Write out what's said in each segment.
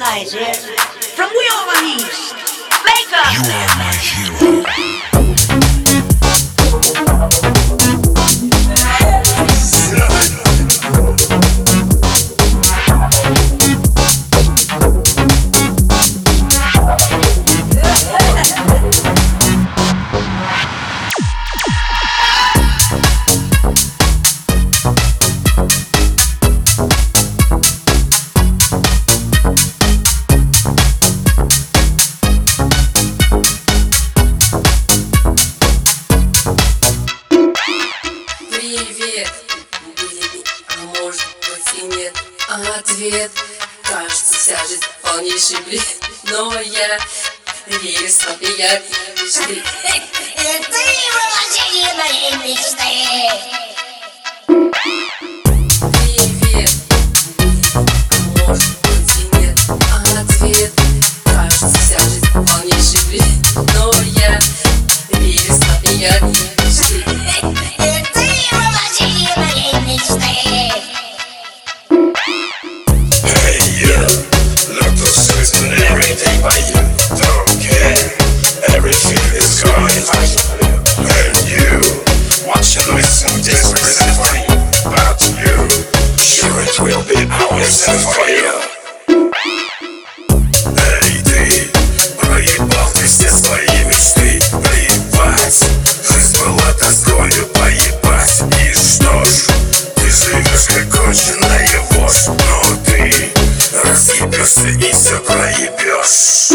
yeah? From we over east. Make up. You are my hero. бред Кажется, вся жизнь полнейший бред Но я верю и я яркие мечты. Это воплощение моей мечты. Привет, может быть и нет, ответ проебется проебес.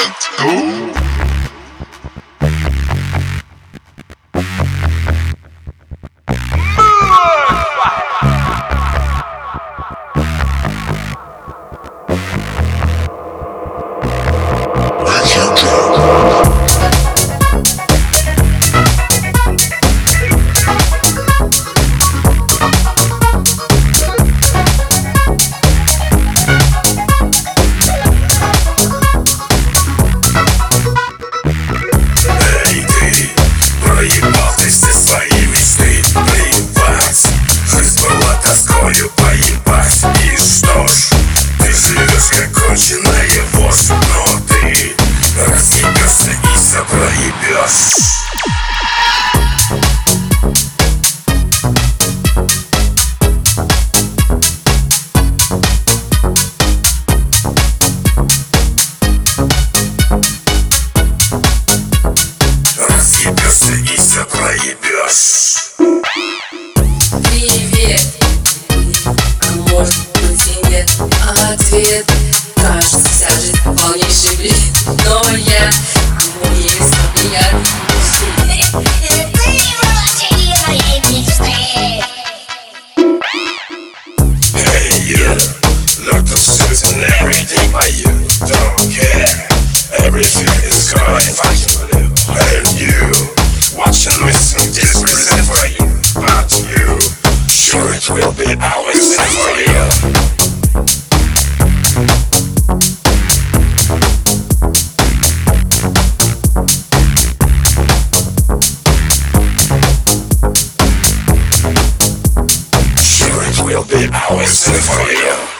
Let's go. will be our symphony.